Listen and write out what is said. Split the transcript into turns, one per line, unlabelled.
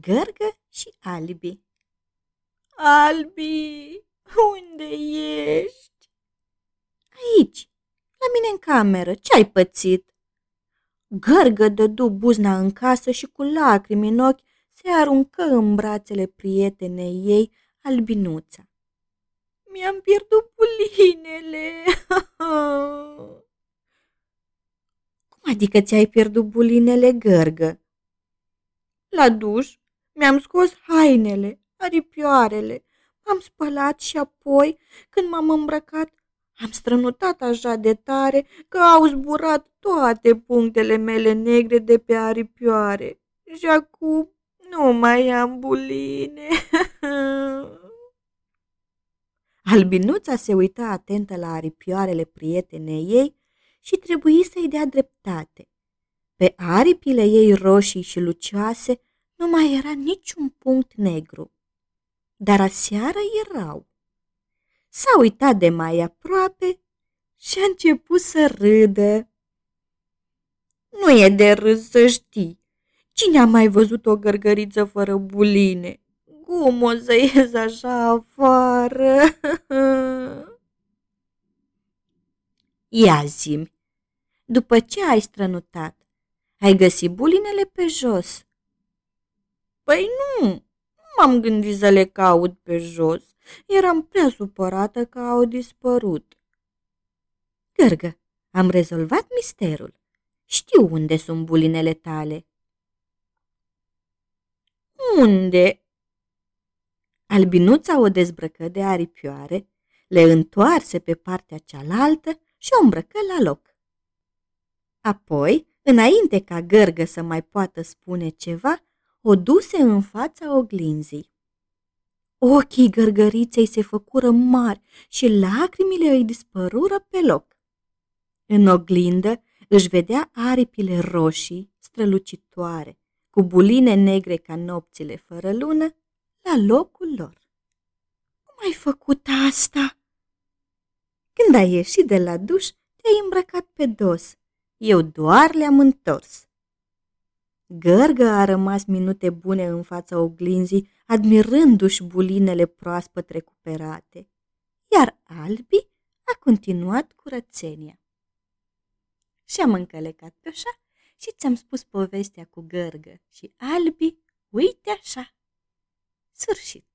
Gărgă și Albi Albi, unde ești? Aici, la mine în cameră, ce-ai pățit? Gărgă dădu buzna în casă și cu lacrimi în ochi se aruncă în brațele prietenei ei, albinuța. Mi-am pierdut bulinele. Cum adică ți-ai pierdut bulinele, gărgă? La duș mi-am scos hainele, aripioarele, m-am spălat și apoi, când m-am îmbrăcat, am strănutat așa de tare că au zburat toate punctele mele negre de pe aripioare. Și acum nu mai am buline. Albinuța se uita atentă la aripioarele prietenei ei și trebuie să-i dea dreptate. Pe aripile ei roșii și lucioase nu mai era niciun punct negru, dar aseară erau. S-a uitat de mai aproape și a început să râdă. Nu e de râs să știi. Cine a mai văzut o gărgăriță fără buline? Cum o să ies așa afară? Ia zimi, după ce ai strănutat, ai găsit bulinele pe jos? Păi nu, nu m-am gândit să le caut pe jos. Eram prea supărată că au dispărut. Gărgă, am rezolvat misterul. Știu unde sunt bulinele tale. Unde? Albinuța o dezbrăcă de aripioare, le întoarse pe partea cealaltă și o îmbrăcă la loc. Apoi, înainte ca gărgă să mai poată spune ceva, o duse în fața oglinzii. Ochii gărgăriței se făcură mari și lacrimile îi dispărură pe loc. În oglindă își vedea aripile roșii, strălucitoare, cu buline negre ca nopțile fără lună, la locul lor. Cum ai făcut asta? Când ai ieșit de la duș, te-ai îmbrăcat pe dos. Eu doar le-am întors. Gărgă a rămas minute bune în fața oglinzii, admirându-și bulinele proaspăt recuperate, iar Albi a continuat curățenia. Și-am încălecat pe așa și ți-am spus povestea cu Gărgă și Albi, uite așa. Sfârșit.